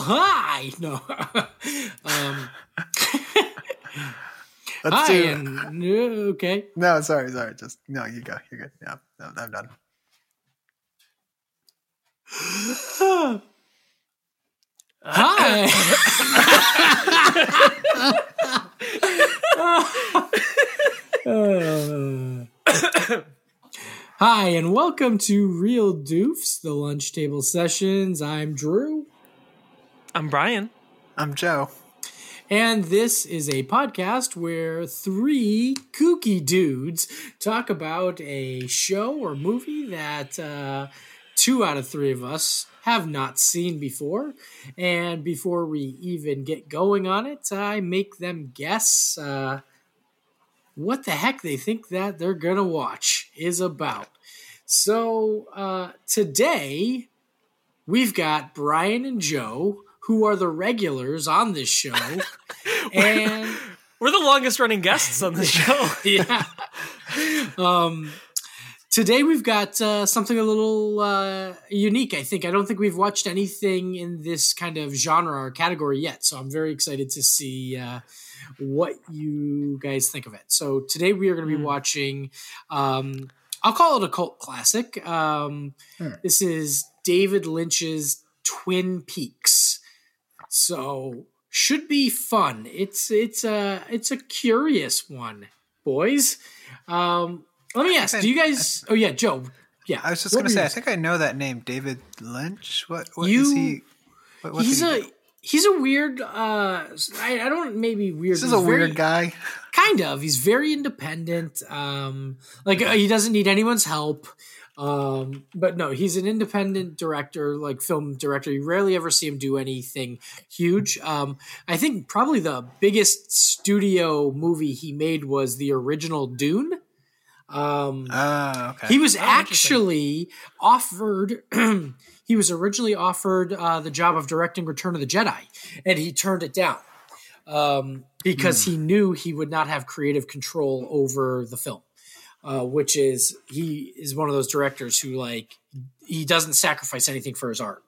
Hi. No. um, Let's hi. do. And, uh, okay. No, sorry, sorry. Just no. You go. You're good. Yeah, no, I'm done. Hi. Uh, Hi, and welcome to Real Doofs, the lunch table sessions. I'm Drew, I'm Brian. I'm Joe. and this is a podcast where three kooky dudes talk about a show or movie that uh, two out of three of us have not seen before. And before we even get going on it, I make them guess uh, what the heck they think that they're going to watch is about. So uh, today we've got Brian and Joe, who are the regulars on this show. and We're the longest running guests on the show. yeah. Um, today we've got uh, something a little uh, unique. I think I don't think we've watched anything in this kind of genre or category yet, so I'm very excited to see uh, what you guys think of it. So today we are going to be Hmm. watching. Um, I'll call it a cult classic. Um, Hmm. This is David Lynch's Twin Peaks. So should be fun. It's it's a it's a curious one, boys. Um, let me ask: Do you guys? Oh yeah, Joe. Yeah, I was just what gonna say. I think I know that name, David Lynch. What? What is You- he? What, he's he a do? he's a weird. Uh, I, I don't maybe weird. This is he's a weird very- guy. kind of he's very independent um like uh, he doesn't need anyone's help um but no he's an independent director like film director you rarely ever see him do anything huge um i think probably the biggest studio movie he made was the original dune um Oh, okay. he was Oh, actually offered. he was originally offered uh, the job of directing Return of the Jedi, and he turned it down um, because he knew he would not have creative control over the film. Uh, which is he is one of those directors who like he doesn't sacrifice anything for his art.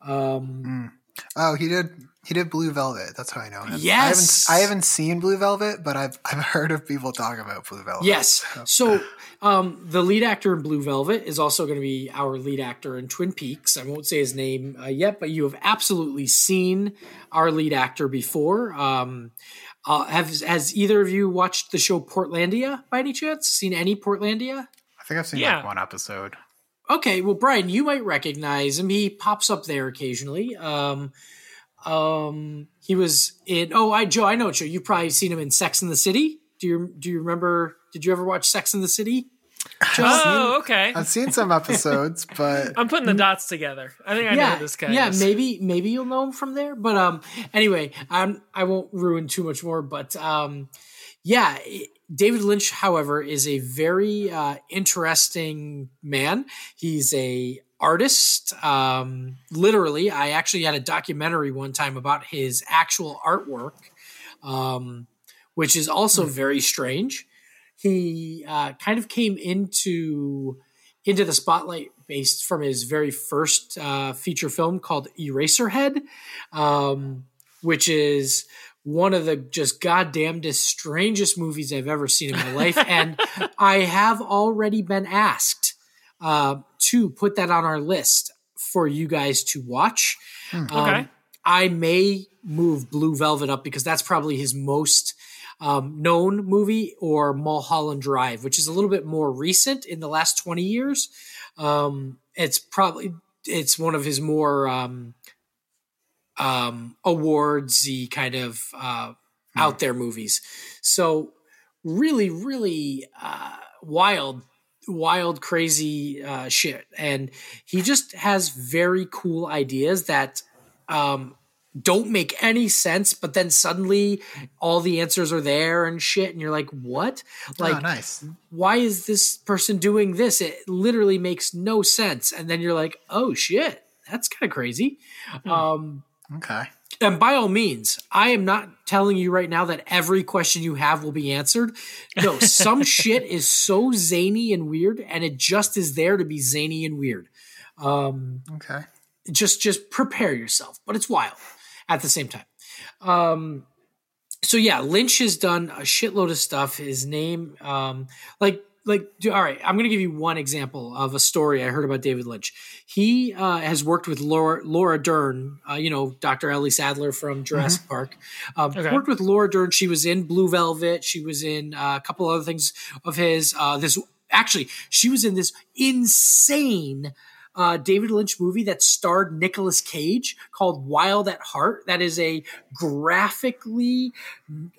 Um, oh, he did. He did Blue Velvet. That's how I know him. Yes. I haven't. I haven't seen Blue Velvet, but I've I've heard of people talk about Blue Velvet. Yes. So um, the lead actor in Blue Velvet is also going to be our lead actor in Twin Peaks. I won't say his name uh, yet, but you have absolutely seen our lead actor before. Um, uh, have has either of you watched the show Portlandia by any chance? Seen any Portlandia? I think I've seen Yeah. like one episode. Okay, well, Brian, you might recognize him. He pops up there occasionally. Um, um, he was in. Oh, I Joe, I know it. Joe. You've probably seen him in Sex in the City. Do you do you remember? Did you ever watch Sex in the City? Oh, okay. I've seen some episodes, but I'm putting the dots together. I think I know yeah, who this guy yeah, is. maybe maybe you'll know him from there. But um, anyway, um, I won't ruin too much more. But um, yeah, David Lynch, however, is a very uh, interesting man. He's a artist. Um, literally, I actually had a documentary one time about his actual artwork, um, which is also very strange. He uh, kind of came into into the spotlight based from his very first uh, feature film called Eraserhead, um, which is one of the just goddamnedest, strangest movies I've ever seen in my life. and I have already been asked uh, to put that on our list for you guys to watch. Um, Okay. I may move Blue Velvet up because that's probably his most um, known movie, or Mulholland Drive, which is a little bit more recent in the last twenty years. Um, it's probably it's one of his more um, um, awardsy kind of uh, out there movies. So really, really uh, wild, wild, crazy uh, shit, and he just has very cool ideas that um, don't make any sense, but then suddenly all the answers are there and shit, and you're like, what? Like, oh, nice. why is this person doing this? It literally makes no sense. And then you're like, oh shit, that's kind of crazy. Um, Okay. and by all means, I am not telling you right now that every question you have will be answered. No, some shit is so zany and weird, and it just is there to be zany and weird. Um, Okay. just just prepare yourself, but it's wild at the same time. Um, so yeah, Lynch has done a shitload of stuff. His name, um, like like all right i'm going to give you one example of a story i heard about david lynch he uh, has worked with laura, laura dern uh, you know dr ellie sattler from jurassic park um, Okay. worked with laura dern she was in blue velvet she was in uh, a couple other things of his uh, this actually she was in this insane uh, David Lynch movie that starred Nicolas Cage called Wild at Heart. That is a graphically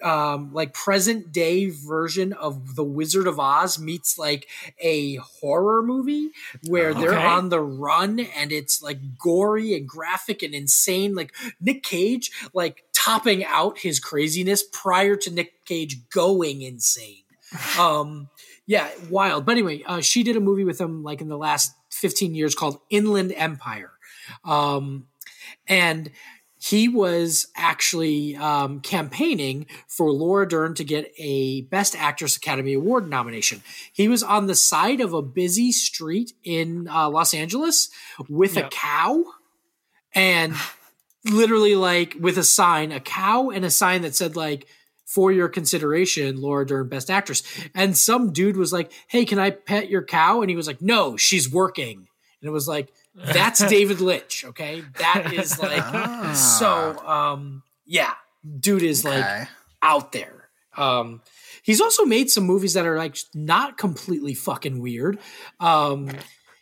um, like present day version of The Wizard of Oz meets like a horror movie where they're on the run and it's like gory and graphic and insane. Like Nick Cage, like topping out his craziness prior to Nick Cage going insane. Um, yeah, wild. But anyway, uh, she did a movie with him like in the last 15 years called Inland Empire. Um, and he was actually um, campaigning for Laura Dern to get a Best Actress Academy Award nomination. He was on the side of a busy street in uh, Los Angeles with a cow and literally like with a sign, a cow and a sign that said like, for your consideration, Laura Dern, Best Actress. And some dude was like, Hey, can I pet your cow? And he was like, No, she's working. And it was like, That's David Lynch. Okay. That is like, Ah. so, um, yeah, dude is like out there. Um, he's also made some movies that are like not completely fucking weird. Um,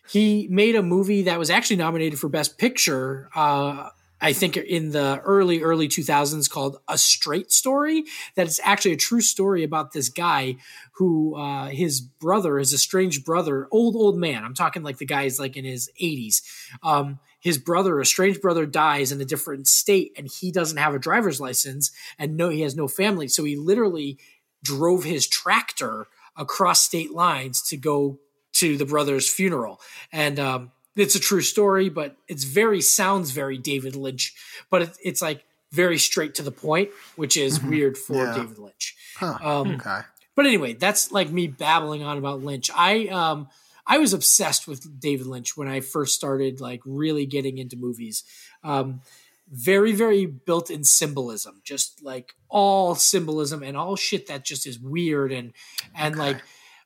he made a movie that was actually nominated for Best Picture. Uh, I think in the early early 2000s called A Straight Story. That is actually a true story about this guy who uh, his brother, his estranged brother, old old man. I'm talking like the guy's like in his 80s. Um, his brother, estranged brother, dies in a different state, and he doesn't have a driver's license, and no, he has no family. So he literally drove his tractor across state lines to go to the brother's funeral. And um, it's a true story, but it's very sounds very David Lynch, but it, it's like very straight to the point, which is weird for Yeah. David Lynch. Huh. Um, Okay. but anyway, that's like me babbling on about Lynch. I um I was obsessed with David Lynch when I first started like really getting into movies. Um very very built in symbolism, just like all symbolism and all shit that just is weird and and Okay. like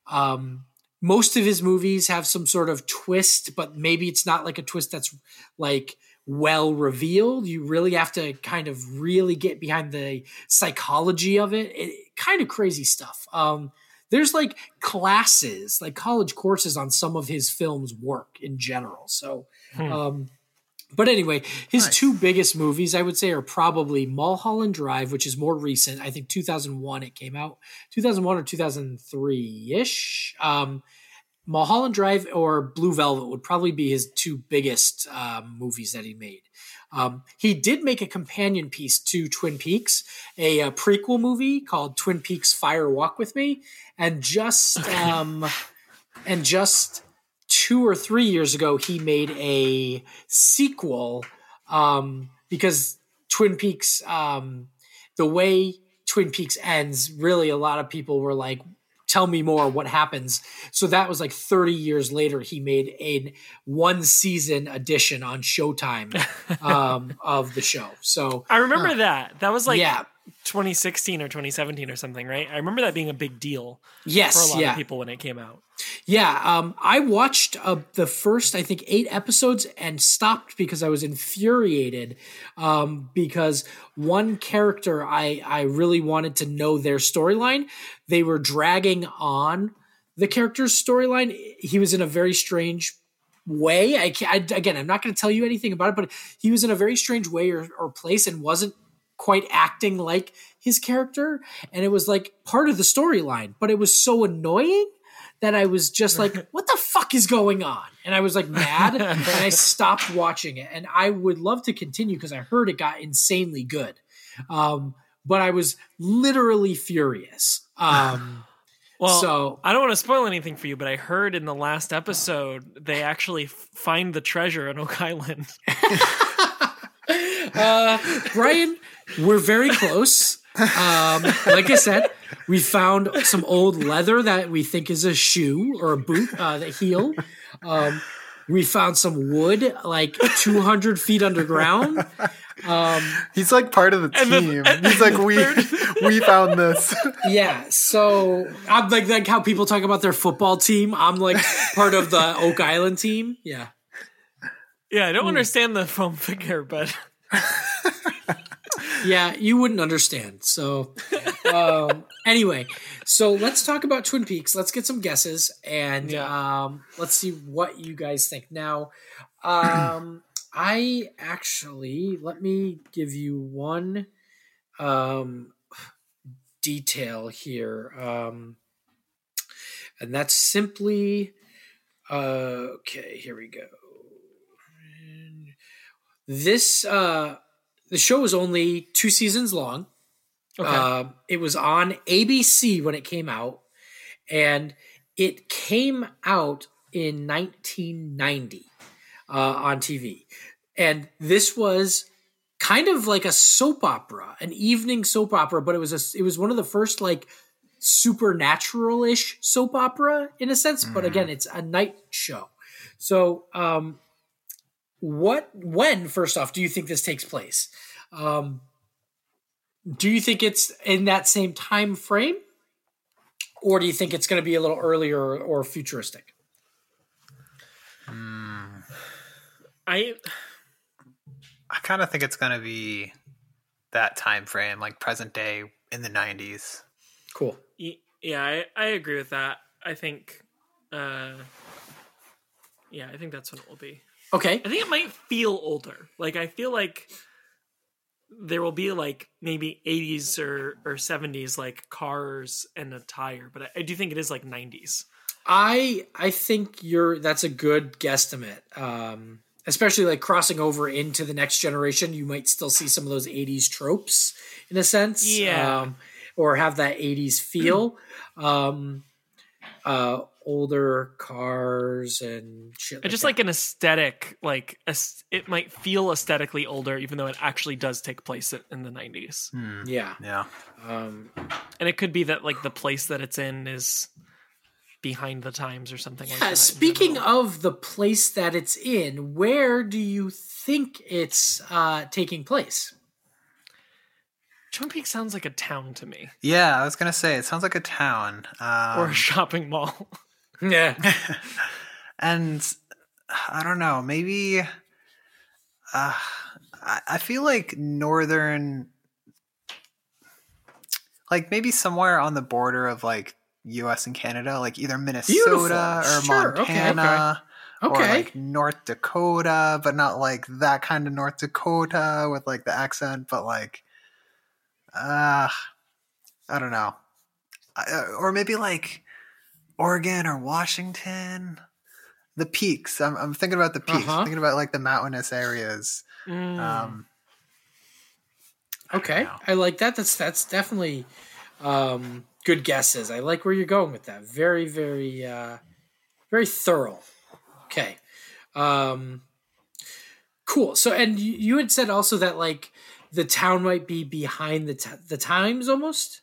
um most of his movies have some sort of twist, but maybe it's not like a twist that's like well revealed. You really have to kind of really get behind the psychology of it. it kind of crazy stuff. Um, there's like classes, like college courses on some of his films' work in general. So, Hmm. um, but anyway, his Nice. two biggest movies, I would say, are probably Mulholland Drive, which is more recent. I think 2001 it came out, 2001 or 2003 ish. Um, Mulholland Drive or Blue Velvet would probably be his two biggest um, movies that he made. Um, he did make a companion piece to Twin Peaks, a, uh prequel movie called Twin Peaks Fire Walk with Me, and just um, and just two or three years ago he made a sequel um, because Twin Peaks, um, the way Twin Peaks ends, really a lot of people were like, tell me more what happens? So that was like 30 years later he made a one season edition on showtime um, of the show. So I remember that. That was like yeah 2016 or 2017 or something, right? I remember that being a big deal Yes, for a lot yeah of people when it came out. Yeah, um, I watched uh, the first, I think, eight episodes and stopped because I was infuriated. Um, because one character, I I really wanted to know their storyline. They were dragging on the character's storyline. He was in a very strange way. I, can't, I again, I'm not going to tell you anything about it, but he was in a very strange way or, or place and wasn't quite acting like his character. And it was like part of the storyline, but it was so annoying that I was just like, what the fuck is going on? And I was like mad and I stopped watching it. And I would love to continue because I heard it got insanely good. Um, but I was literally furious. Um, Well, so I don't want to spoil anything for you, but I heard in the last episode they actually find the treasure in Oak Island. uh, Brian, we're very close. Um, like I said, we found some old leather that we think is a shoe or a boot, uh, the heel. Um, We found some wood like 200 feet underground. Um, He's like part of the And the- team. He's like we we found this. yeah, so I'm like like how people talk about their football team. I'm like part of the Oak Island team. Yeah. Yeah, I don't understand the foam figure, but Yeah, you wouldn't understand. So, um, anyway, so let's talk about Twin Peaks. Let's get some guesses and Yeah. um, let's see what you guys think. Now, um, I actually let me give you one um, detail here, um, and that's simply uh, okay. Here we go. This uh, the show was only two seasons long. okay. Uh, it was on ABC when it came out, and it came out in 1990 uh, on TV. And this was kind of like a soap opera, an evening soap opera, but it was a, it was one of the first like supernatural-ish soap opera in a sense. But again, it's a night show. So, um, what when first off do you think this takes place? Um, do you think it's in that same time frame or do you think it's going to be a little earlier or, or futuristic I I kind of think it's gonna be that time frame, like present day in the '90s. cool yeah, I, I agree with that. I think uh yeah, I think that's what it will be. Okay I think it might feel older. Like I feel like there will be like maybe 80s or or 70s like cars and attire, but I, I do think it is like 90s. i i think you're that's a good guesstimate um especially like crossing over into the next generation you might still see some of those 80s tropes in a sense Yeah. um, or have that 80s feel um uh older cars and shit I just that. like an aesthetic, like as- it might feel aesthetically older, even though it actually does take place in the 90s. Hmm. yeah Yeah. um And it could be that like the place that it's in is behind the times or something like Yeah, that. speaking of the place that it's in, where do you think it's uh, taking place? Twin Peaks sounds like a town to me Yeah, I was gonna say it sounds like a town. Um, or a shopping mall. Yeah, and I don't know, maybe uh, I, I feel like northern, like maybe somewhere on the border of like U.S. and Canada, like either Minnesota Beautiful. or Sure, okay, Montana. Or Okay. like North Dakota, but not like that kind of North Dakota with like the accent, but like, uh, I don't know. Uh, or maybe like Oregon or Washington. The peaks. I'm, I'm thinking about the peaks. Uh-huh. thinking about like the mountainous areas. Mm. Um, okay, know. I like that. That's that's definitely um, good guesses. I like where you're going with that. Very, very, uh, very thorough. Okay, um, cool. So, and you, you had said also that like the town might be behind the t- the times almost.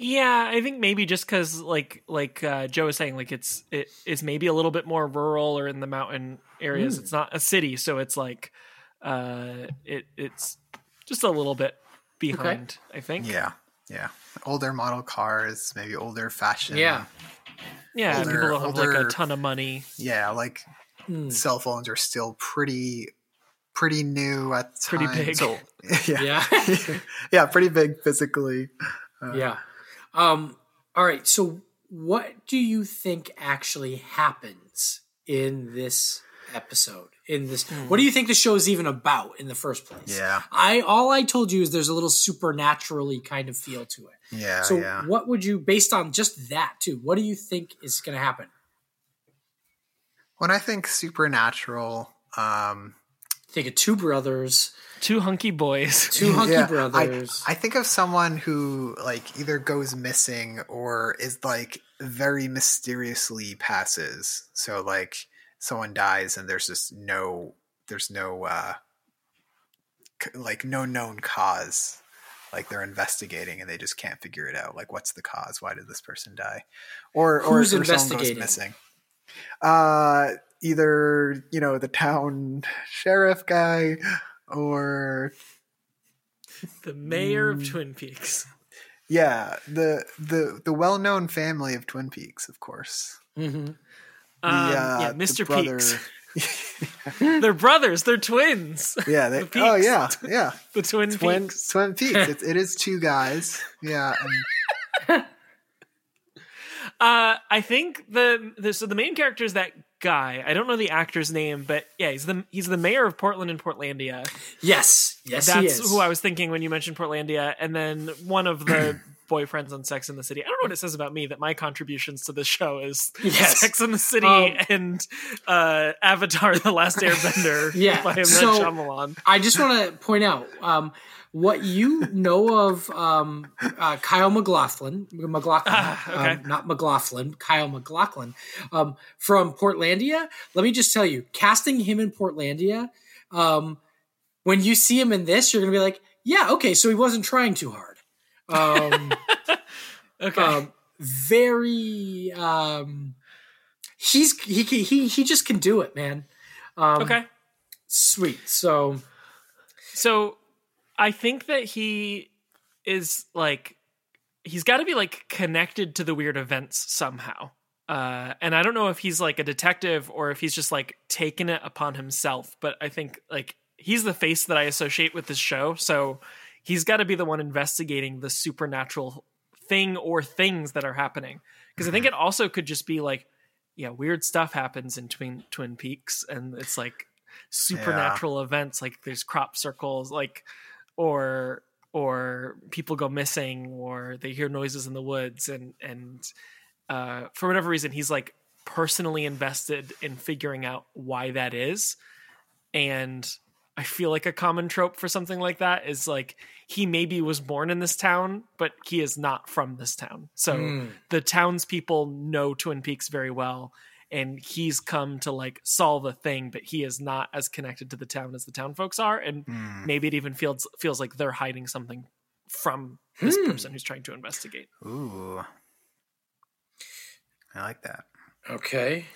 Yeah, I think maybe just because, like, like uh, Joe was saying, like it's it is maybe a little bit more rural or in the mountain areas. Mm. It's not a city, so it's like uh, it it's just a little bit behind. I think. yeah. Yeah. Older model cars, maybe older fashion. Yeah. yeah. Older- people don't have like a ton of money. Yeah. Like Hmm. cell phones are still pretty, pretty new at the Pretty time. big. So, yeah. Yeah. yeah. Pretty big physically. yeah. Um, all right. So, what do you think actually happens in this episode? In this, what do you think the show is even about in the first place? Yeah. I all I told you is there's a little supernaturally kind of feel to it. Yeah. So, yeah. what would you, based on just that too, what do you think is going to happen? When I think supernatural, um, Think of two brothers, Two hunky boys. two hunky yeah, brothers. I, I think of someone who like either goes missing or is like very mysteriously passes. So like someone dies and there's just no there's no uh like no known cause. Like they're investigating and they just can't figure it out. Like what's the cause? Why did this person die? Or or, Who's or someone goes investigating? missing. Uh, either you know the town sheriff guy or The mayor of Mm. Twin Peaks. yeah the the the well known family of Twin Peaks, of course. Mm-hmm. The, Um, uh, yeah, the Mr. brother- Peaks. They're brothers. They're twins. yeah, they, The oh yeah, yeah. The Twin, Twin Peaks. Twin Peaks. It, it is two guys. Yeah, and Uh, I think the, the so the main character is that guy. I don't know the actor's name, but yeah, he's the he's the mayor of Portland and Portlandia. Yes, yes, That's who I was thinking when you mentioned Portlandia, and then one of the boyfriends on Sex in the City. I don't know what it says about me that my contributions to this show is Yes. Sex in the City Um, and uh, Avatar: The Last Airbender Yeah, by M. So- Shyamalan. I just want to point out um, what you know of um, uh, Kyle MacLachlan, McLaughlin, Ah, okay. um, not McLaughlin, Kyle MacLachlan um, from Portlandia. Let me just tell you, casting him in Portlandia, um, when you see him in this, you're gonna be like, yeah, okay, so he wasn't trying too hard. Um, Okay, um, very, um, he's he he he just can do it, man. Um, okay. sweet. So So I think that he is like he's got to be like connected to the weird events somehow. Uh, and I don't know if he's like a detective or if he's just like taken it upon himself. But I think like he's the face that I associate with this show. So he's got to be the one investigating the supernatural thing or things that are happening. Because I think it also could just be like, yeah, weird stuff happens in Twin Twin Peaks, and it's like supernatural events, like there's crop circles, like or or people go missing, or they hear noises in the woods, and and uh, for whatever reason, he's like personally invested in figuring out why that is, and I feel like a common trope for something like that is like he maybe was born in this town, but he is not from this town. So Mm. the townspeople know Twin Peaks very well, and he's come to like solve a thing, but he is not as connected to the town as the town folks are, and hmm, maybe it even feels feels like they're hiding something from this Hmm. person who's trying to investigate. ooh, I like that. okay.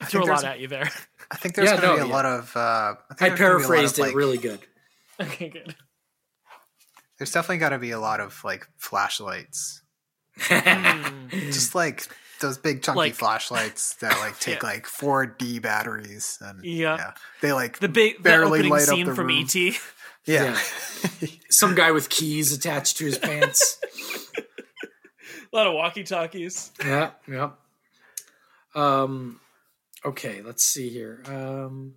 I I threw a lot at you there. I think there's Yeah, going to no, be a yeah. lot of. Uh, I, think I there's gonna be a lot paraphrased of, it really good. okay, good. There's definitely got to be a lot of like flashlights, just like those big chunky Like- flashlights that like take Yeah. like four D batteries and Yeah. they like The big the barely opening light up scene the from room. ET. yeah. Some guy with keys attached to his pants. A lot of walkie talkies. yeah, yeah. Um, okay, let's see here. Um,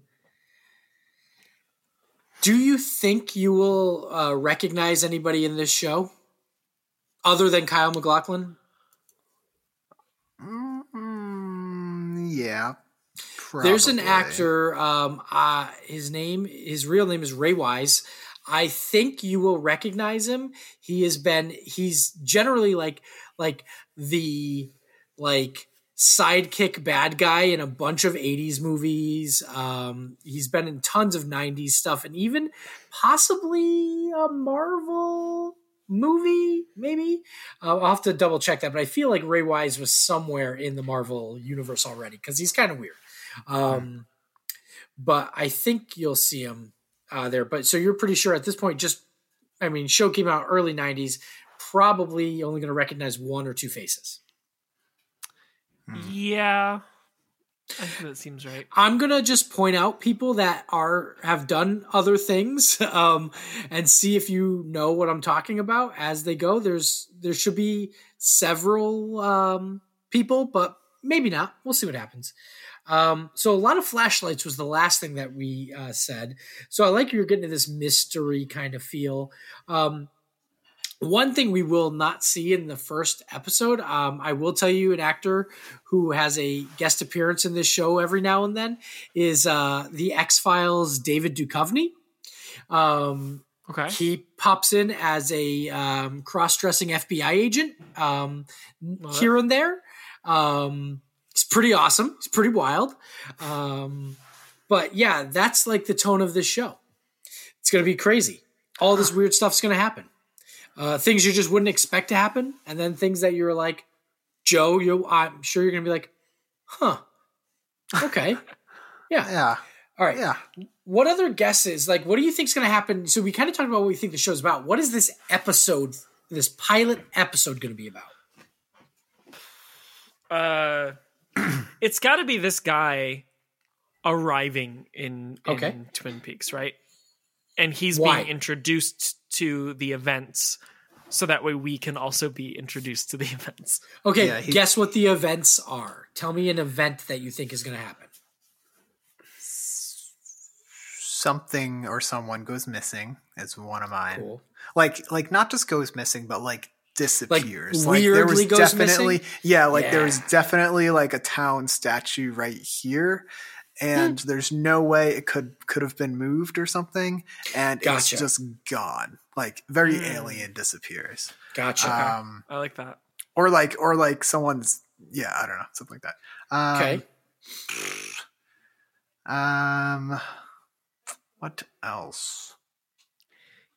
do you think you will uh, recognize anybody in this show other than Kyle MacLachlan? Mm, yeah. There's an actor. Um, uh, his name, his real name is Ray Wise. I think you will recognize him. He has been. He's generally like like the like sidekick bad guy in a bunch of 80s movies. Um, he's been in tons of 90s stuff and even possibly a Marvel movie, maybe. Uh, I'll have to double check that, but I feel like Ray Wise was somewhere in the Marvel universe already because he's kind of weird. Um, but I think you'll see him uh, there. But so you're pretty sure at this point, just, I mean, show came out early 90s, probably only going to recognize one or two faces. Yeah. I think that seems right. I'm gonna just point out people that are have done other things, um, and see if you know what I'm talking about as they go. There's there should be several um, people, but maybe not. We'll see what happens. Um, so a lot of flashlights was the last thing that we uh, said. So I like you're getting to this mystery kind of feel. Um, one thing we will not see in the first episode, um, I will tell you, an actor who has a guest appearance in this show every now and then is uh, the X Files David Duchovny. Um, Okay. he pops in as a um, cross-dressing FBI agent um, here and there. Um, it's pretty awesome. It's pretty wild. Um, but yeah, that's like the tone of this show. It's going to be crazy. All this weird stuff's going to happen. Uh, things you just wouldn't expect to happen, and then things that you're like, Joe, you I'm sure you're going to be like, huh, Okay. Yeah. Yeah, All right. yeah. What other guesses? Like, what do you think's going to happen? So we kind of talked about what we think the show's about. What is this episode, this pilot episode, going to be about? Uh, it's got to be this guy arriving in, in Okay. Twin Peaks, right? And he's Why? being introduced to the events, so that way we can also be introduced to the events. Okay. Yeah, he- guess what the events are. Tell me an event that you think is going to happen. Something or someone goes missing is one of mine. Cool. Like, like not just goes missing, but like disappears. like there weirdly was goes definitely, missing? yeah, like there was definitely like a town statue right here. And Hmm. there's no way it could could have been moved or something, and Gotcha. it's just gone. Like very Hmm. alien disappears. Gotcha. Um, I like that. or like or like someone's yeah i don't know something like that um, okay. um what else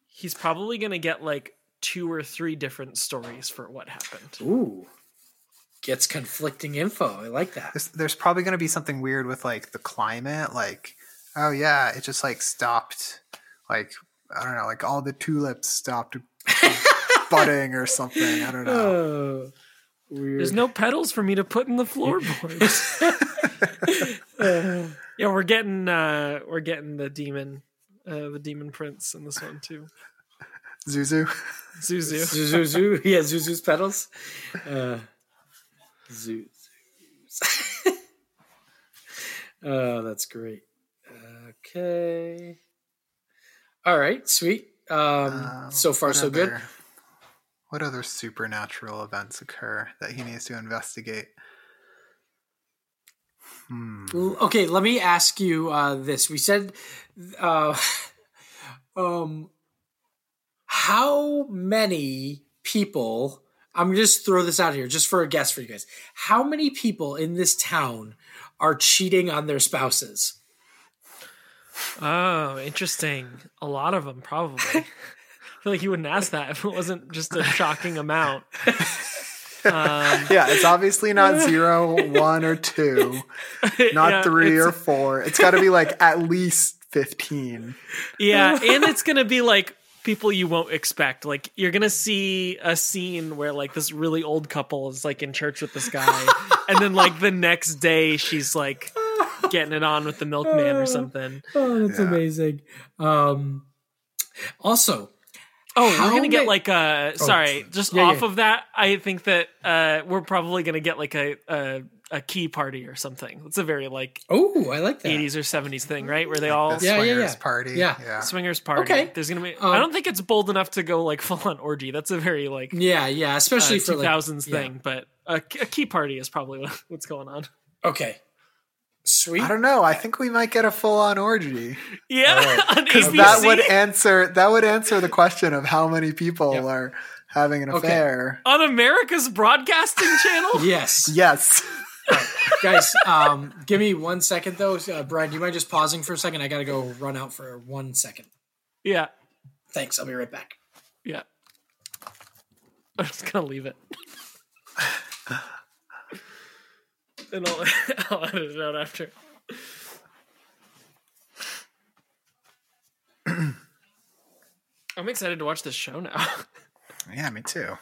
He's probably gonna get like two or three different stories for what happened. Ooh. Gets conflicting info. I like that. there's, there's probably going to be something weird with like the climate like oh yeah it just like stopped like i don't know like all the tulips stopped budding or something i don't know Oh, weird. There's no pedals for me to put in the floorboards. yeah, we're getting uh we're getting the demon uh the demon prince in this one too. zuzu Zuzu. Zuzu, yeah, Zuzu's petals. Uh, Zuzu's. oh, that's great. Okay. All right, sweet. Um, Uh, so far, so good. what other supernatural events occur that he needs to investigate hmm. Okay, let me ask you uh, this. We said, uh, um, how many people? I'm gonna just throw this out here, just for a guess for you guys. How many people in this town are cheating on their spouses? Oh, interesting. A lot of them probably. I feel like you wouldn't ask that if it wasn't just a shocking amount. Um, Yeah, it's obviously not zero, one, or two, not yeah, three or four. It's got to be like at least 15. Yeah, and it's gonna be like people you won't expect. Like you're gonna see a scene where like this really old couple is like in church with this guy, and then like the next day she's like getting it on with the milkman or something. Oh, that's Yeah. amazing. Um, also, Oh, How we're gonna get like a sorry, just Yeah, off yeah. of that. I think that uh we're probably gonna get like a a, a key party or something. It's a very like oh, I like that. 80s or 70s thing, right? Where they all The Yeah, yeah, swingers yeah. party. Yeah. yeah. swingers party. Okay. There's gonna be. Um, I don't think it's bold enough to go like full on orgy. That's a very like Yeah, yeah, uh, especially for like 2000s yeah. thing, but a, a key party is probably what's going on. Okay, sweet. I don't know. I think we might get a full on orgy. Yeah, Because ABC. that would answer that would answer the question of how many people Yep. are having an Okay. affair. on America's broadcasting channel. Yes, Yes. Guys. Um, give me one second though, uh, Brian. Do you mind just pausing for a second? I gotta go run out for one second. Yeah, Thanks. I'll be right back. yeah. I'm just gonna leave it. and I'll, I'll edit it out after. I'm excited to watch this show now. Yeah, me too.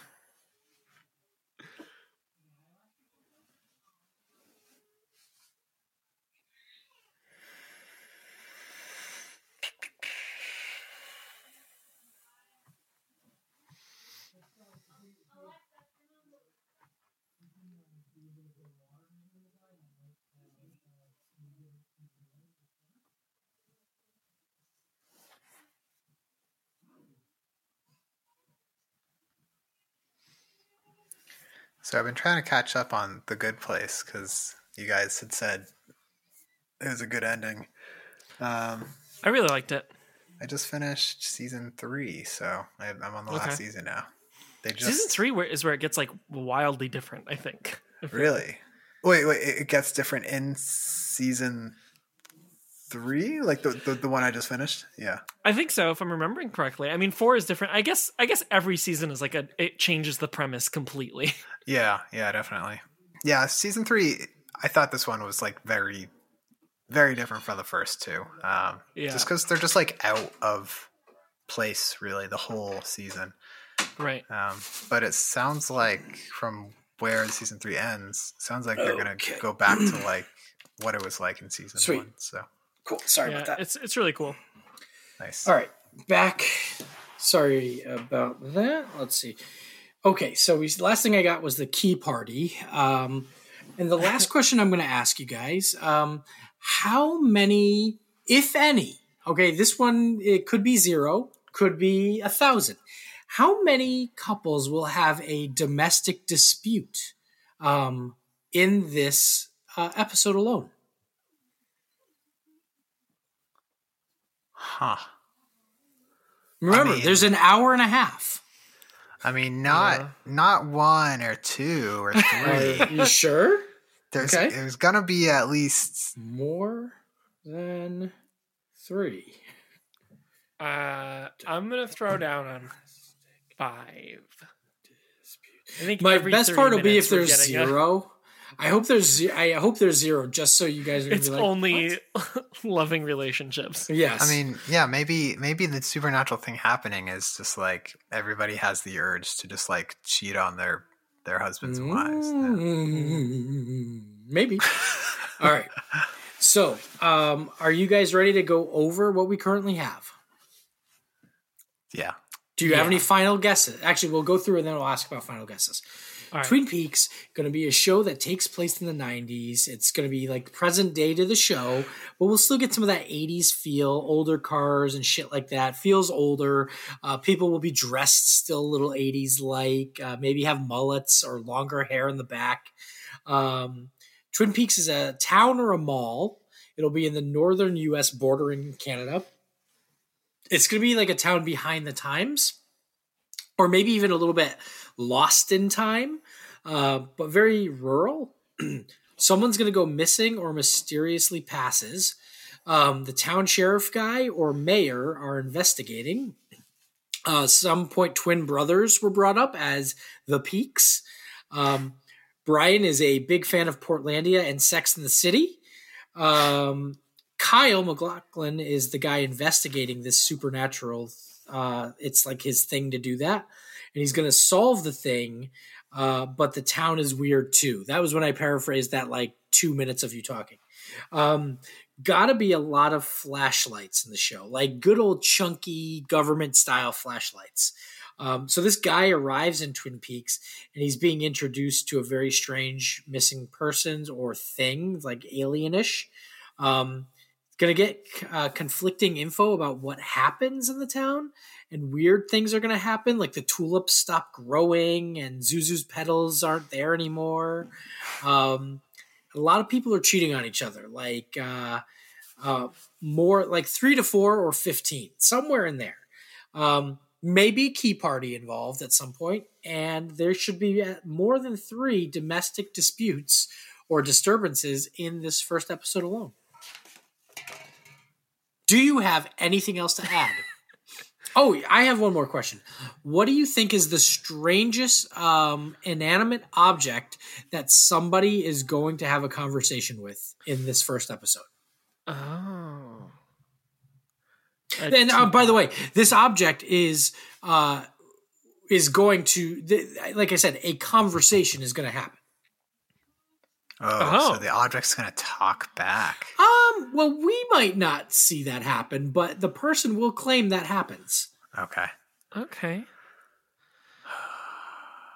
So I've been trying to catch up on The Good Place because you guys had said it was a good ending. Um, I really liked it. I just finished season three, so I, I'm on the Okay. last season now. They just Season three where, is where it gets like wildly different. I think. really wait, wait. It it gets different in season three, like the, the the one I just finished. Yeah, I think so, if I'm remembering correctly. I mean, four is different. I guess. I guess every season is like a. It changes the premise completely. yeah, yeah, definitely. Yeah, season three. I thought this one was like very very different from the first two. Um, Yeah. Just because they're just like out of place, really, the whole season. Right. Um, but it sounds like from where season three ends, sounds like they're gonna go back to like what it was like in season Sweet. one. So Cool. Sorry yeah, about that. it's it's really cool. nice. All right, back. Sorry about that. Let's see. Okay, so we, last thing I got was the key party. Um, and the last question I'm going to ask you guys: um, How many, if any? Okay, this one it could be zero, could be a thousand. How many couples will have a domestic dispute um, in this uh, episode alone? Huh. Remember, mean- there's an hour and a half. I mean, not Yeah. not one or two or three. Are you sure? There's okay. there's gonna be at least More than three. Uh, I'm gonna throw down on five. I think My best part will be if there's getting a- zero. I hope there's I hope there's zero, just so you guys are It's be like, only loving relationships. yes. I mean, yeah, maybe maybe the supernatural thing happening is just like everybody has the urge to just like cheat on their their husbands and wives. Yeah. Mm, maybe. All right. So, um, are you guys ready to go over what we currently have? Yeah. Do you have any final guesses? Actually, we'll go through and then we'll ask about final guesses. Right. Twin Peaks going to be a show that takes place in the 90s. It's going to be like present day to the show, but we'll still get some of that 80s feel, older cars and shit like that. Feels older. Uh, people will be dressed still a little 80s like, uh, maybe have mullets or longer hair in the back. Um, Twin Peaks is a town or a mall. It'll be in the northern US bordering Canada. It's going to be like a town behind the times, or maybe even a little bit lost in time, uh, but very rural. Someone's going to go missing or mysteriously passes. Um, the town sheriff guy or mayor are investigating. Uh, some point, twin brothers were brought up as the Peaks. Um, Brian is a big fan of Portlandia and Sex in the City. Um, Kyle MacLachlan is the guy investigating this supernatural. Uh, it's like his thing to do that, and he's going to solve the thing. Uh, but the town is weird too. That was when I paraphrased that like two minutes of you talking. Um, gotta be a lot of flashlights in the show, like good old chunky government style flashlights. Um, so this guy arrives in Twin Peaks and he's being introduced to a very strange missing persons or thing, like alienish. Um, gonna get uh, conflicting info about what happens in the town, and weird things are gonna happen, like the tulips stop growing and Zuzu's petals aren't there anymore. Um, a lot of people are cheating on each other, like uh, uh, more like three to four or fifteen, somewhere in there. Um, maybe key party involved at some point, and there should be uh, more than three domestic disputes or disturbances in this first episode alone. Do you have anything else to add? Oh, I have one more question. What do you think is the strangest um, inanimate object that somebody is going to have a conversation with in this first episode? Oh. A And uh, by the way, this object is uh, is going to, like I said, a conversation is going to happen. Oh, Oh. so the object's gonna talk back. Um, well, we might not see that happen, but the person will claim that happens. Okay. okay.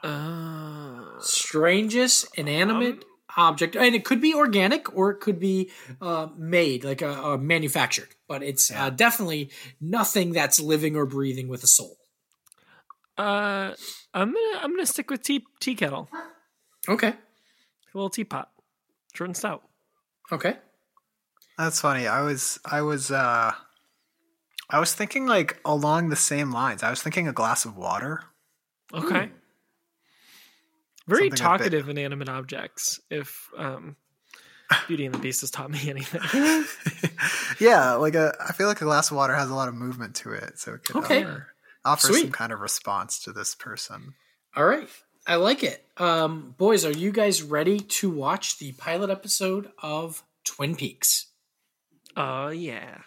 Oh. Strangest inanimate object, and it could be organic or it could be uh, made, like a, uh manufactured, but it's uh, definitely nothing that's living or breathing with a soul. Uh, I'm gonna I'm gonna stick with tea tea kettle, Okay. a little teapot, short and stout. Okay. That's funny. I was I was uh I was thinking like along the same lines. I was thinking a glass of water. Okay. Very Something a bit- talkative inanimate objects. If um, Beauty and the Beast has taught me anything. yeah, like a I feel like a glass of water has a lot of movement to it, so it could Okay. offer, offer some kind of response to this person. All right. I like it. Um, boys, are you guys ready to watch the pilot episode of Twin Peaks? Oh yeah.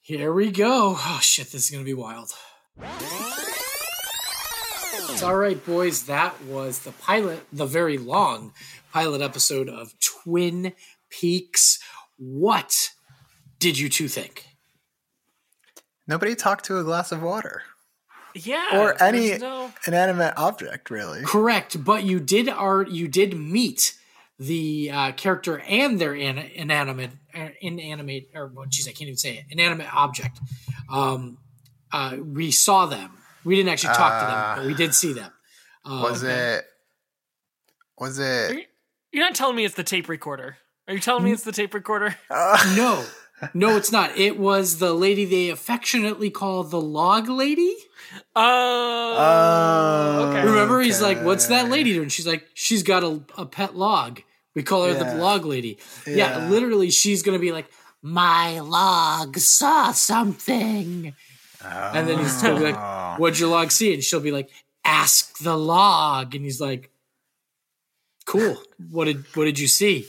Here we go. Oh shit, this is gonna be wild. It's all right, boys. That was the pilot, the very long pilot episode of Twin Peaks. What did you two think? Nobody talked to a glass of water Yeah. or any no- inanimate object, really. Correct, but you did are you did meet the uh, character and their an- inanimate, uh, inanimate, or well, geez, I can't even say it, inanimate object. Um, uh, we saw them. We didn't actually talk to them, but we did see them. Um, Was it? Was it? You're not telling me it's the tape recorder. Are you telling me it's the tape recorder? Uh, No, no, it's not. It was the lady they affectionately call the log lady. Oh. Oh. okay. Remember, he's like, "What's that lady doing?" She's like, "She's got a, a pet log. We call her Yeah. the log lady." Yeah. Yeah. literally, she's gonna be like, "My log saw something," and then he's gonna be Oh. like, "What'd your log see?" And she'll be like, "Ask the log," and he's like, "Cool. What did what did you see?"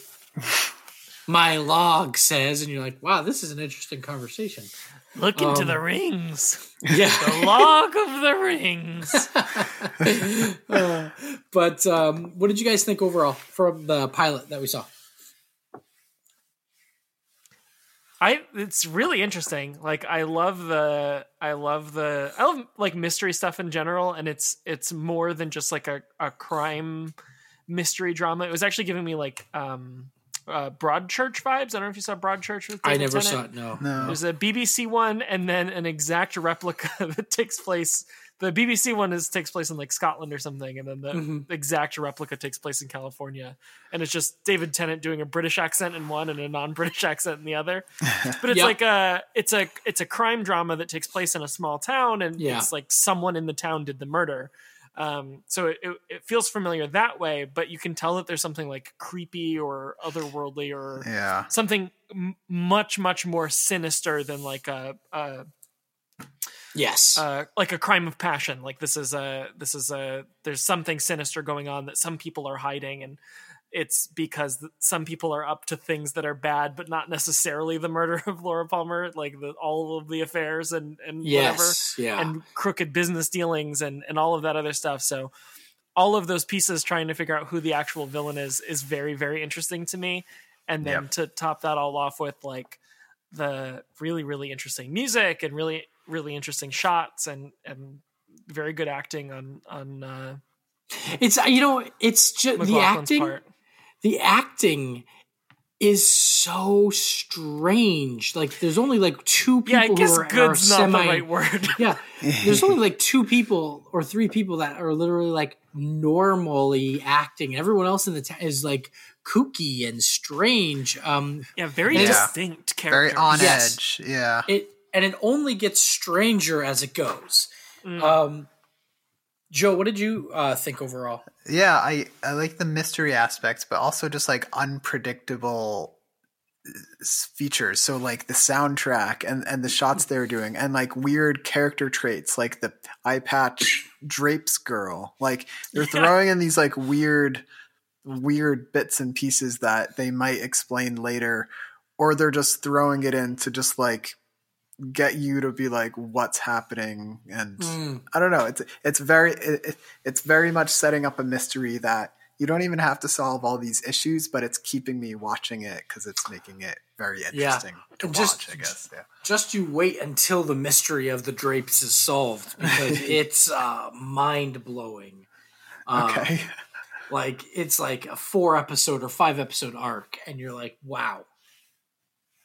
My log says, and you're like, "Wow, this is an interesting conversation." Look into Um, the rings. Yeah. The log of the rings. Uh, but um, what did you guys think overall from the pilot that we saw? I it's really interesting. Like I love the I love the I love like mystery stuff in general and it's it's more than just like a, a crime mystery drama. It was actually giving me like um uh Broadchurch vibes. I don't know if you saw Broadchurch with I David never Tennant. saw it. No. no. There's a BBC one and then an exact replica that takes place. The BBC one is takes place in like Scotland or something, and then the Mhm. exact replica takes place in California. And it's just David Tennant doing a British accent in one and a non-British accent in the other. But it's Yep. like a it's a it's a crime drama that takes place in a small town, and Yeah. it's like someone in the town did the murder. Um, so it, it, it feels familiar that way, but you can tell that there's something like creepy or otherworldly or Yeah. something m- much much more sinister than like a, a Yes. uh, like a crime of passion. Like this is a this is a there's something sinister going on that some people are hiding, and it's because some people are up to things that are bad, but not necessarily the murder of Laura Palmer, like the, all of the affairs and and whatever. Yeah. and crooked business dealings and and all of that other stuff. So all of those pieces trying to figure out who the actual villain is is very very interesting to me. And then Yep. to top that all off with like the really really interesting music and really really interesting shots and and very good acting on on uh, it's you know it's just the acting. part. The acting is so strange. Like there's only like two people Yeah, I guess who are, are good's not semi. the right word. Yeah, there's only like two people or three people that are literally like normally acting. Everyone else in the town is like kooky and strange. Um, yeah, very Yeah. distinct Very on Yes. edge. Yeah. it and it only gets stranger as it goes. Mm. Um, Joe, what did you uh, think overall? Yeah, I I like the mystery aspects, but also just like unpredictable uh, features. So like the soundtrack and and the shots they were doing, and like weird character traits, like the eye patch drapes girl. Like they're Yeah. throwing in these like weird weird bits and pieces that they might explain later, or they're just throwing it in to just like get you to be like what's happening and Mm, I don't know. It's it's very it, it- it's very much setting up a mystery that you don't even have to solve all these issues, but it's keeping me watching it because it's making it very interesting to And just- watch. I guess. Yeah. just you wait until the mystery of the drapes is solved because it's uh, mind blowing. Okay. like it's like a four episode or five episode arc, and you're like, wow.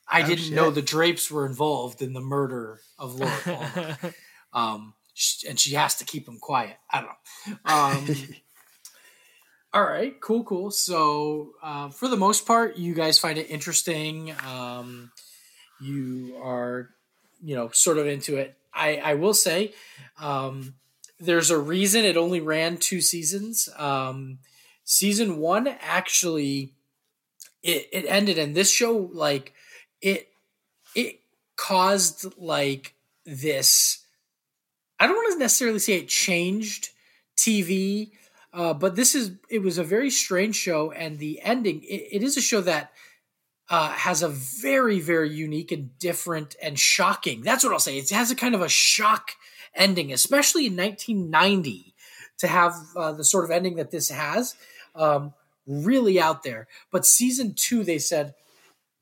I Oh, didn't shit. know the drapes were involved in the murder of Laura Palmer. um, and she has to keep him quiet. I don't know. Um, all right, cool, cool. So, uh, for the most part, you guys find it interesting. Um, you are, you know, sort of into it. I, I will say, um, there's a reason it only ran two seasons. Um, season one actually, it, it ended, and this show, like, it, it caused like this. I don't want to necessarily say it changed TV, uh, but this is it was a very strange show, and the ending it, it is a show that uh, has a very, very unique and different and shocking. That's what I'll say. It has a kind of a shock ending, especially in 1990, to have uh, the sort of ending that this has. Um, really out there. But season two, they said,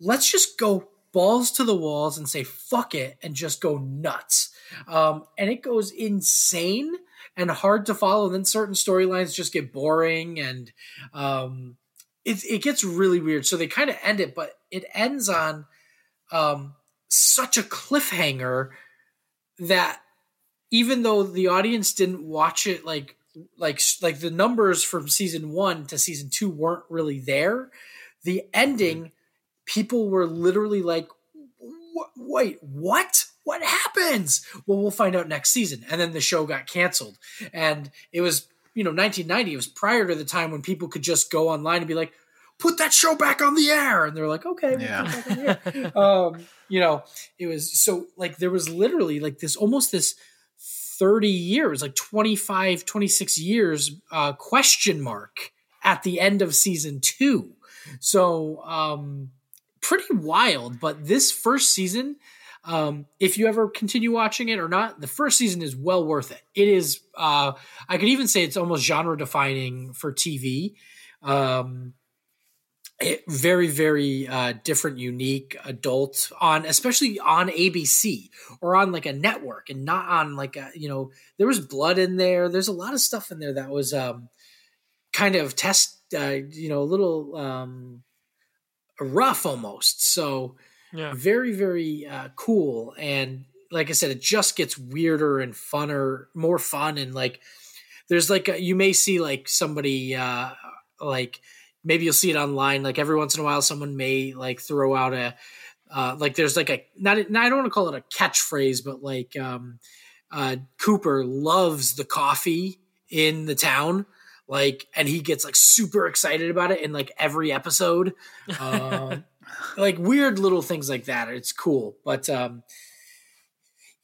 let's just go balls to the walls and say fuck it and just go nuts. Um, and it goes insane and hard to follow. And then certain storylines just get boring and um, it, it gets really weird. So they kind of end it, but it ends on um, such a cliffhanger that even though the audience didn't watch it like like like the numbers from season one to season two weren't really there the ending people were literally like wait what? What happens? Well we'll find out next season. And then the show got canceled. And it was you know 1990 it was prior to the time when people could just go online and be like put that show back on the air. And they're like okay Yeah. um, you know it was so like there was literally like this almost this 30 years like 25 26 years uh question mark at the end of season two. So um pretty wild but this first season um if you ever continue watching it or not the first season is well worth it. It is uh i could even say it's almost genre defining for tv um it, very very uh, different unique adult on especially on abc or on like a network and not on like a you know there was blood in there. There's a lot of stuff in there that was um kind of test uh, you know a little um rough almost. So Yeah. very very uh, cool. And like i said it just gets weirder and funner more fun. And like there's like a, you may see like somebody uh like maybe you'll see it online. Like every once in a while someone may like throw out a uh like there's like a not, not i don't want to call it a catchphrase but like um uh cooper loves the coffee in the town like and he gets like super excited about it in like every episode. Um like weird little things like that. It's cool. But um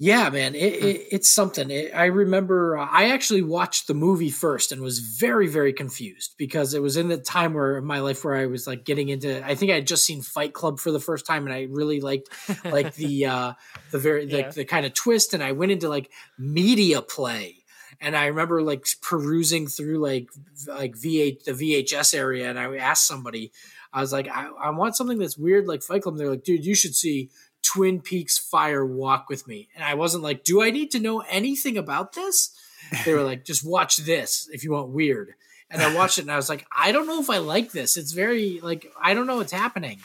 yeah man it, it, it's something. It, i remember uh, i actually watched the movie first and was very very confused because it was in the time where in my life where i was like getting into i think i had just seen fight club for the first time and i really liked like the uh the very like Yeah. the kind of twist and i went into like media play and I remember like perusing through like like VH the VHS area, and I asked somebody, I was like, I, I want something that's weird like Fight Club. And they're like, dude, you should see Twin Peaks Fire Walk with Me. And I wasn't like, do I need to know anything about this? They were like, just watch this if you want weird. And I watched it, and I was like, I don't know if I like this. It's very like I don't know what's happening.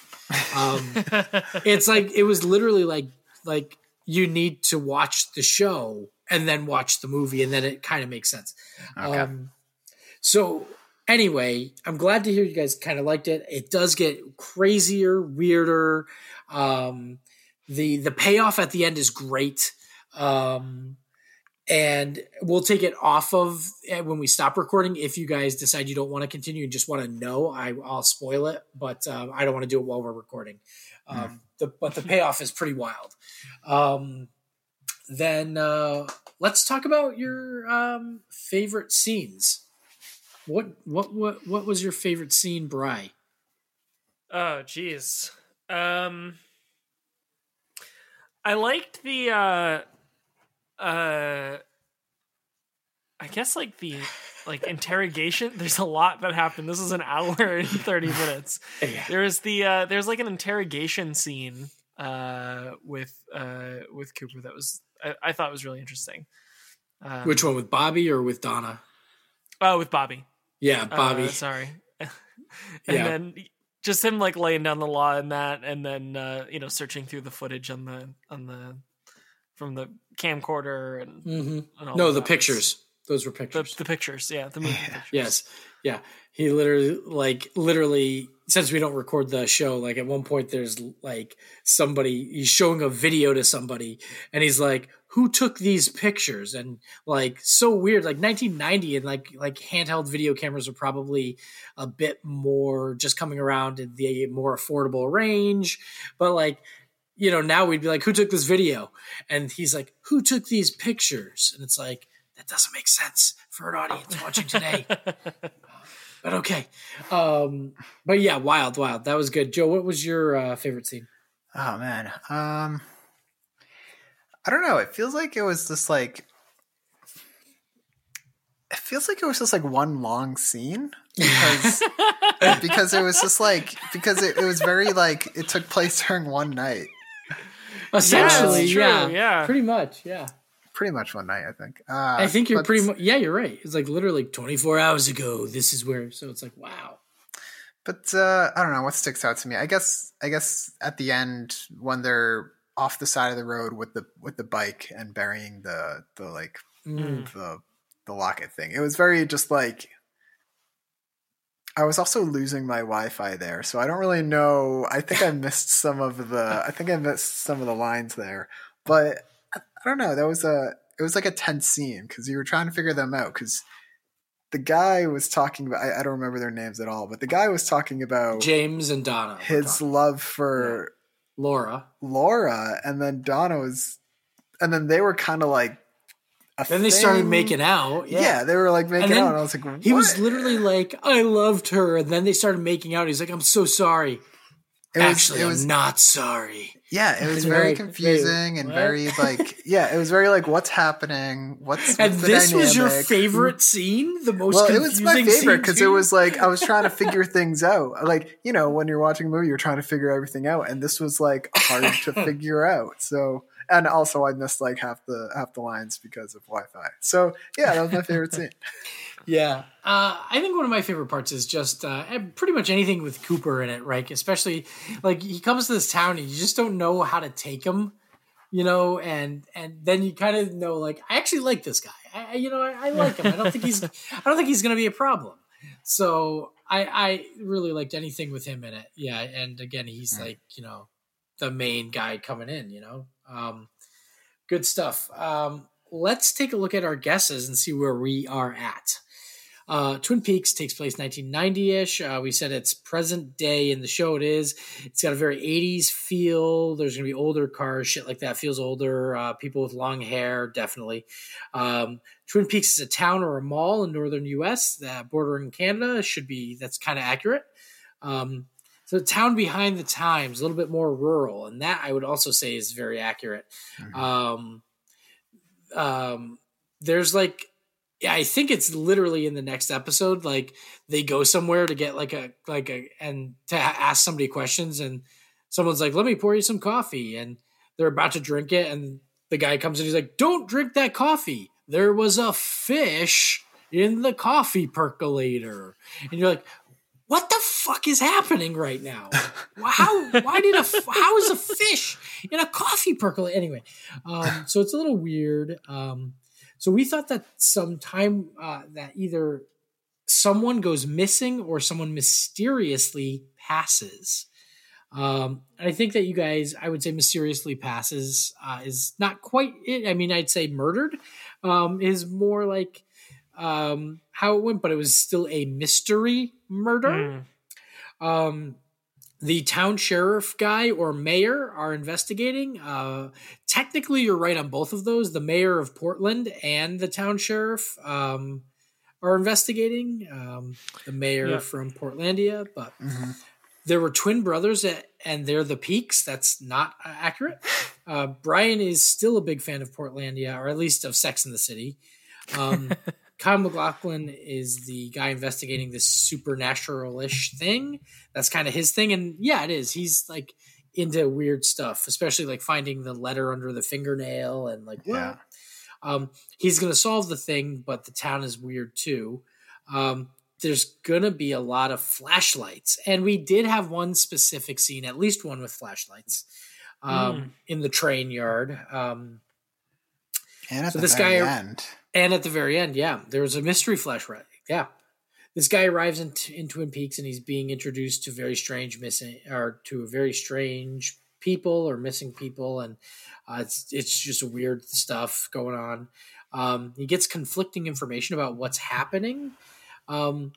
Um, it's like it was literally like like you need to watch the show and then watch the movie and then it kind of makes sense. Okay. um so anyway i'm glad to hear you guys kind of liked it. It does get crazier weirder. Um the the payoff at the end is great. Um and we'll take it off of eh, when we stop recording. If you guys decide you don't want to continue and just want to know I, i'll spoil it but um, i don't want to do it while we're recording. Um, the, but the payoff is pretty wild. Um, then uh, let's talk about your um, favorite scenes what what what what was your favorite scene bry Oh, jeez. Um, I liked the uh, uh, I guess like the like interrogation. There's a lot that happened. This is an hour and thirty minutes. There was the uh, there's like an interrogation scene uh with uh with Cooper that was I, I thought it was really interesting. Um, which one with bobby or with donna Oh, with Bobby. yeah bobby Uh, sorry. and Yeah. then just him like laying down the law in that, and then uh, you know searching through the footage on the on the from the camcorder and, hmm and no the pictures those were the pictures the pictures, yeah, the movie Yeah. pictures. Yes. Yeah. He literally like literally since we don't record the show, like at one point there's like somebody he's showing a video to somebody and he's like, Who took these pictures? And like so weird, like 1990 and like like handheld video cameras are probably a bit more just coming around in the more affordable range. But like you know, now we'd be like, who took this video? And he's like, who took these pictures? And it's like, that doesn't make sense for an audience watching today. but okay. Um, but yeah, wild, wild. That was good. Joe, what was your uh, favorite scene? Oh man. Um I don't know. It feels like it was just like it feels like it was just like one long scene because because it was just like because it, it was very like it took place during one night. Essentially, true, yeah, yeah. pretty much, yeah. Pretty much one night, I think. Uh, I think you're pretty much, yeah, you're right. It's like literally 24 hours ago. This is where, so it's like, wow. But uh, I don't know what sticks out to me. I guess I guess at the end when they're off the side of the road with the with the bike and burying the the like Mm. the the locket thing. It was very just like I was also losing my Wi-Fi there, so I don't really know. I think I missed some of the. I think I missed some of the lines there, but I, don't know. That was a. It was like a tense scene because you were trying to figure them out because the guy was talking about. I, I don't remember their names at all, but the guy was talking about James and Donna. his love for Laura. Laura, and then Donna was, and then they were kind of like. Then they started making out. Yeah. Yeah. they were like making then out, and I was like, He was literally like, I loved her. And then they started making out. He's like, I'm so sorry. It was, Actually, it was I'm not sorry. Yeah, it was very confusing and what? very like yeah, it was very like what's happening? What's, And what's the this was your favorite scene? The most Well, it was my favorite because it was like I was trying to figure things out. Like you know, when you're watching a movie, you're trying to figure everything out, and this was like hard to figure out. So, and also I missed like half the half the lines because of Wi-Fi. So yeah, that was my favorite scene. Yeah. Uh, I think one of my favorite parts is just uh, pretty much anything with Cooper in it, right? Especially like he comes to this town and you just don't know how to take him, you know, and and then you kind of know like I actually like this guy. I, I- you know, I, I like him. I don't think he's I don't think he's going to be a problem. So I I really liked anything with him in it. Yeah, and again, he's like you know the main guy coming in. You know, um, good stuff. Um, let's take a look at our guesses and see where we are at. Uh, Twin Peaks takes place 1990-ish. Uh, we said it's present day in the show. It is. It's got a very 80s feel. There's going to be older cars, shit like that feels older. Uh, people with long hair, definitely. Um, Twin Peaks is a town or a mall in northern U.S. that bordering Canada should be. That's kind of accurate. Um, so the town behind the times, a little bit more rural, and that I would also say is very accurate. Um, um, there's like I think it's literally in the next episode. Like they go somewhere to get like a like a and to ask somebody questions, and someone's like, "Let me pour you some coffee," and they're about to drink it, and the guy comes in, he's like, "Don't drink that coffee. There was a fish in the coffee percolator," and you're like. What the fuck is happening right now? How? Why did a how is a fish in a coffee percolator? Anyway, um, so it's a little weird. Um, so we thought that sometime uh, that either someone goes missing or someone mysteriously passes. Um, I think that you guys, I would say, mysteriously passes uh, is not quite it. I mean, I'd say murdered um, is more like um, how it went, but it was still a mystery murder. Mm. Um, the town sheriff guy or mayor are investigating. Uh, technically, you're right on both of those. The mayor of Portland and the town sheriff um, are investigating. Um, the mayor Yeah. from Portlandia, but Mhm. there were twin brothers at, and they're the peaks that's not uh, accurate uh, brian is still a big fan of portlandia or at least of sex in the city um, kyle MacLachlan is the guy investigating this supernatural-ish thing that's kind of his thing and yeah it is he's like into weird stuff especially like finding the letter under the fingernail and like what? Yeah. um, he's gonna solve the thing but the town is weird too um, there's gonna be a lot of flashlights, and we did have one specific scene, at least one with flashlights, um, Mm. in the train yard. Um, And at So the this very guy- end, and at the very end, yeah, there was a mystery flashlight. Yeah, this guy arrives in, in Twin Peaks, and he's being introduced to very strange missing, or to very strange people or missing people, and uh, it's it's just weird stuff going on. Um, he gets conflicting information about what's happening. Um,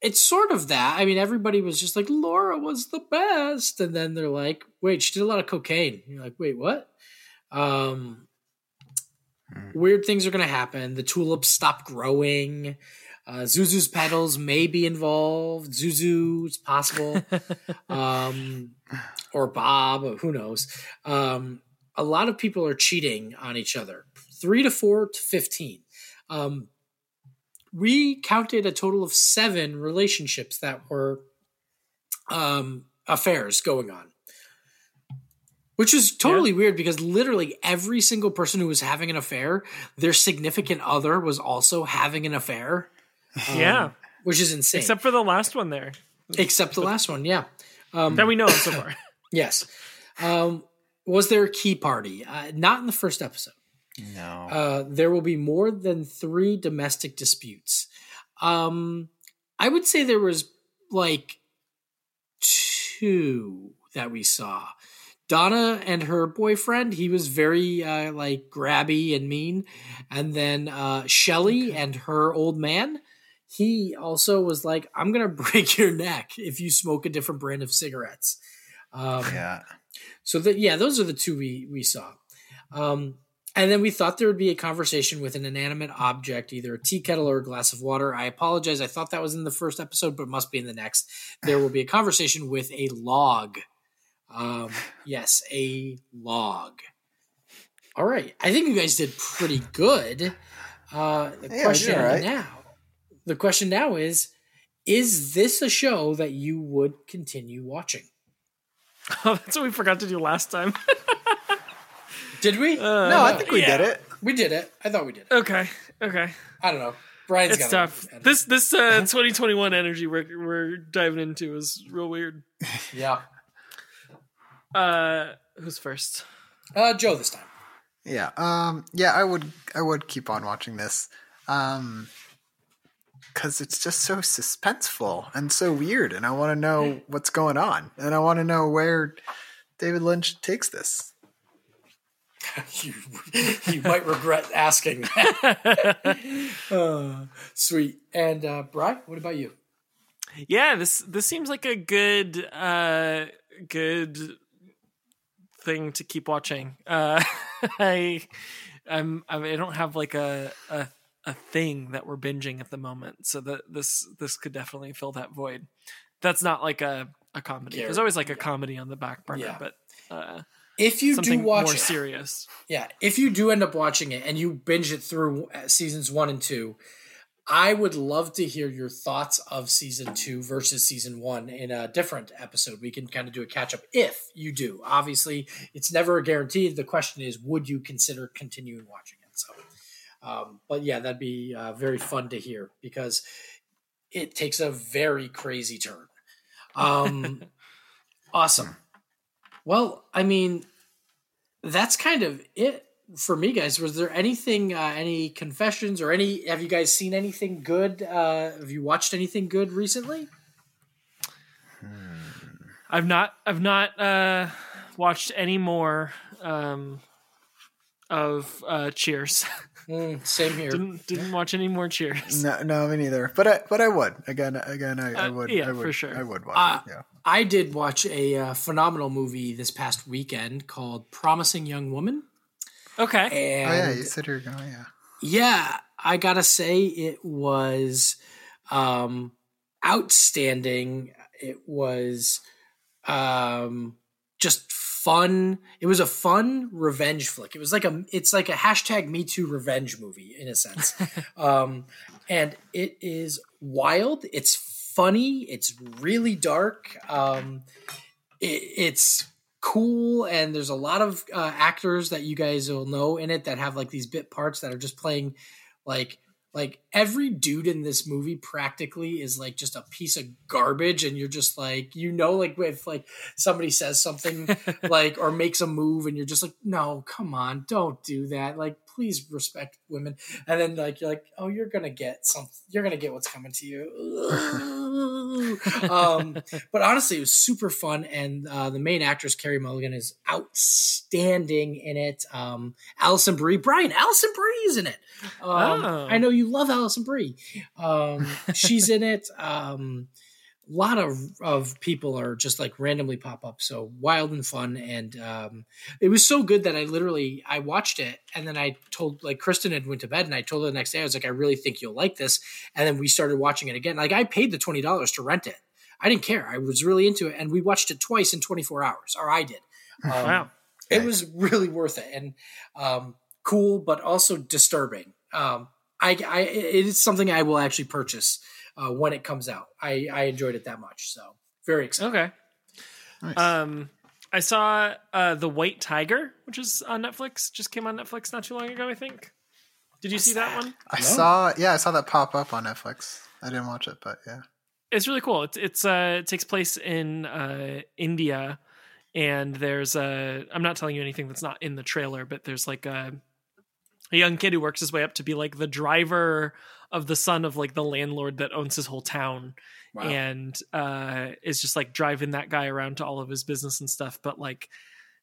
it's sort of that. I mean, everybody was just like, Laura was the best. And then they're like, wait, she did a lot of cocaine. You're like, wait, what? Um, Hmm. weird things are going to happen. The tulips stop growing. Uh, Zuzu's petals may be involved. Zuzu's possible, um, or Bob. Who knows? Um, a lot of people are cheating on each other. Three to four to fifteen. Um, we counted a total of seven relationships that were um, affairs going on which is totally yeah. weird because literally every single person who was having an affair, their significant other was also having an affair. Um, yeah, which is insane. Except for the last one there. Except the last one, yeah. Um, that we know so far. yes. Um, was there a key party? Uh, not in the first episode. No. Uh, there will be more than three domestic disputes. Um, I would say there was like two that we saw. Donna and her boyfriend, he was very uh, like grabby and mean. And then uh, Shelly okay. and her old man, he also was like, I'm going to break your neck if you smoke a different brand of cigarettes. Um, yeah. So, that yeah, those are the two we, we saw. Um, and then we thought there would be a conversation with an inanimate object, either a tea kettle or a glass of water. I apologize. I thought that was in the first episode, but must be in the next. There will be a conversation with a log um, yes, a log. All right. I think you guys did pretty good. Uh, the yeah, question right. now, the question now is, is this a show that you would continue watching? Oh, that's what we forgot to do last time. did we? Uh, no, I think we yeah. did it. We did it. I thought we did. Okay. Okay. I don't know. Brian's it's tough. This this uh, 2021 energy we're we're diving into is real weird. Yeah. Uh, who's first? Uh, Joe this time. Yeah. Um. Yeah. I would. I would keep on watching this. Um. Because it's just so suspenseful and so weird, and I want to know what's going on, and I want to know where David Lynch takes this. you, you might regret asking that. uh, sweet. And uh, Brian, what about you? Yeah, this this seems like a good uh, good thing to keep watching. Uh, I, I'm, I don't have like a, a a thing that we're binging at the moment, so that this this could definitely fill that void. That's not like a a comedy. There's always like a comedy on the back burner, yeah. but uh, if you do watch more it, serious, yeah, if you do end up watching it and you binge it through uh, seasons one and two, I would love to hear your thoughts of season two versus season one in a different episode. We can kind of do a catch up if you do. Obviously, it's never a guarantee. The question is, would you consider continuing watching it? So, um, but yeah, that'd be uh, very fun to hear because it takes a very crazy turn. Um, awesome. Well, I mean, that's kind of it for me, guys, was there anything, uh, any confessions or any? Have you guys seen anything good? Uh, have you watched anything good recently? Hmm. I've not. I've not uh, watched any more um, of uh, Cheers. Mm, same here. didn't, didn't watch any more Cheers. No, no, me neither. But I, but I would again. Again, I, I uh, would. yeah, I would, for sure. I would watch uh, it. Yeah. I did watch a uh, phenomenal movie this past weekend called "Promising Young Woman." Okay. And oh yeah, you said you're going. Yeah. Yeah, I gotta say it was um, outstanding. It was um, just fun. It was a fun revenge flick. It was like a it's like a hashtag Me Too revenge movie in a sense, um, and it is wild. It's funny. It's really dark. Um, it, it's cool and there's a lot of uh, actors that you guys will know in it that have like these bit parts that are just playing like like every dude in this movie practically is like just a piece of garbage and you're just like you know like if like somebody says something like or makes a move and you're just like no come on don't do that. Like please respect women and then like you're like oh you're gonna get some you're gonna get what's coming to you um, but honestly, it was super fun, and uh, the main actress Carey Mulligan is outstanding in it. Um, Alison Brie, Brian, Alison Brie is in it. Um, oh. I know you love Alison Brie. Um, she's in it. Um, lot of of people are just like randomly pop up. So wild and fun and um it was so good that i literally i watched it and then i told like kristen had went to bed and i told her the next day i was like i really think you'll like this. And then we started watching it again. Like i paid the $20 to rent it. I didn't care. I was really into it and we watched it twice in 24 hours or i did. Um, wow it was really worth it and um cool but also disturbing. Um i i it is something i will actually purchase uh, when it comes out. I, I enjoyed it that much. So very excited. Okay. Nice. Um, I saw uh, the White Tiger, which is on Netflix. Just came on Netflix not too long ago, I think. Did you What's see that, that one? I no. saw. Yeah, I saw that pop up on Netflix. I didn't watch it, but yeah, it's really cool. It's it's uh, it takes place in uh, India, and there's a. I'm not telling you anything that's not in the trailer, but there's like a a young kid who works his way up to be like the driver of the son of like the landlord that owns his whole town. Wow. and uh is just like driving that guy around to all of his business and stuff but like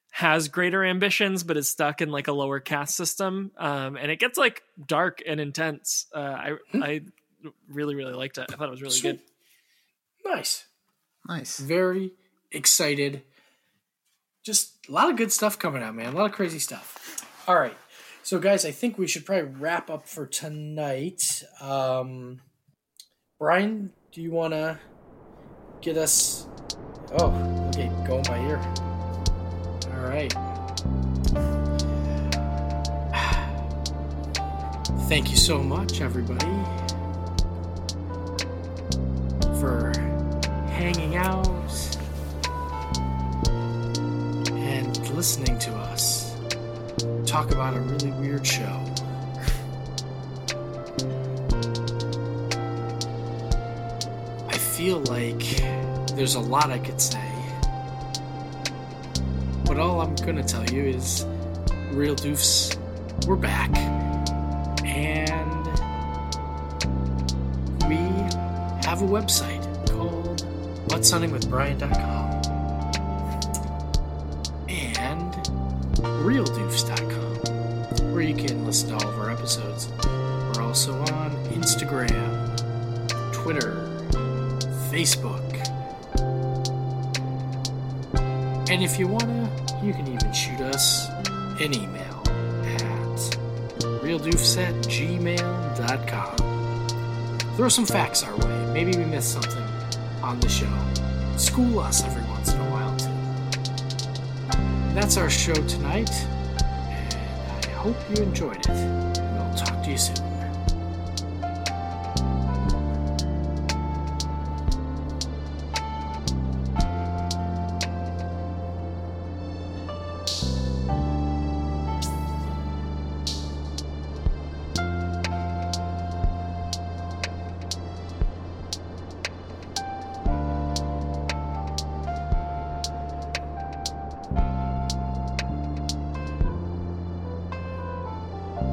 has greater ambitions but is stuck in like a lower caste system. Um and it gets like dark and intense. Uh i hmm. i really really liked it. I thought it was really Sweet. good. Nice. Nice. Very excited. Just a lot of good stuff coming out man. A lot of crazy stuff. All right so, guys, I think we should probably wrap up for tonight. Um, Brian, do you want to get us? Oh, okay, going my ear. All right. Thank you so much, everybody, for hanging out and listening to us talk about a really weird show. I feel like there's a lot I could say. But all I'm to tell you is Real Doofs, we're back. And we have a website called whatsunninwithbrian.com. And Real realdoofs.com where you can listen to all of our episodes. We're also on Instagram, Twitter, Facebook. And if you wanna, you can even shoot us an email at realdoofs at gmail.com. Throw some facts our way. Maybe we missed something on the show. School us every once in a while, too. That's our show tonight hope you enjoyed it. and We'll talk to you soon.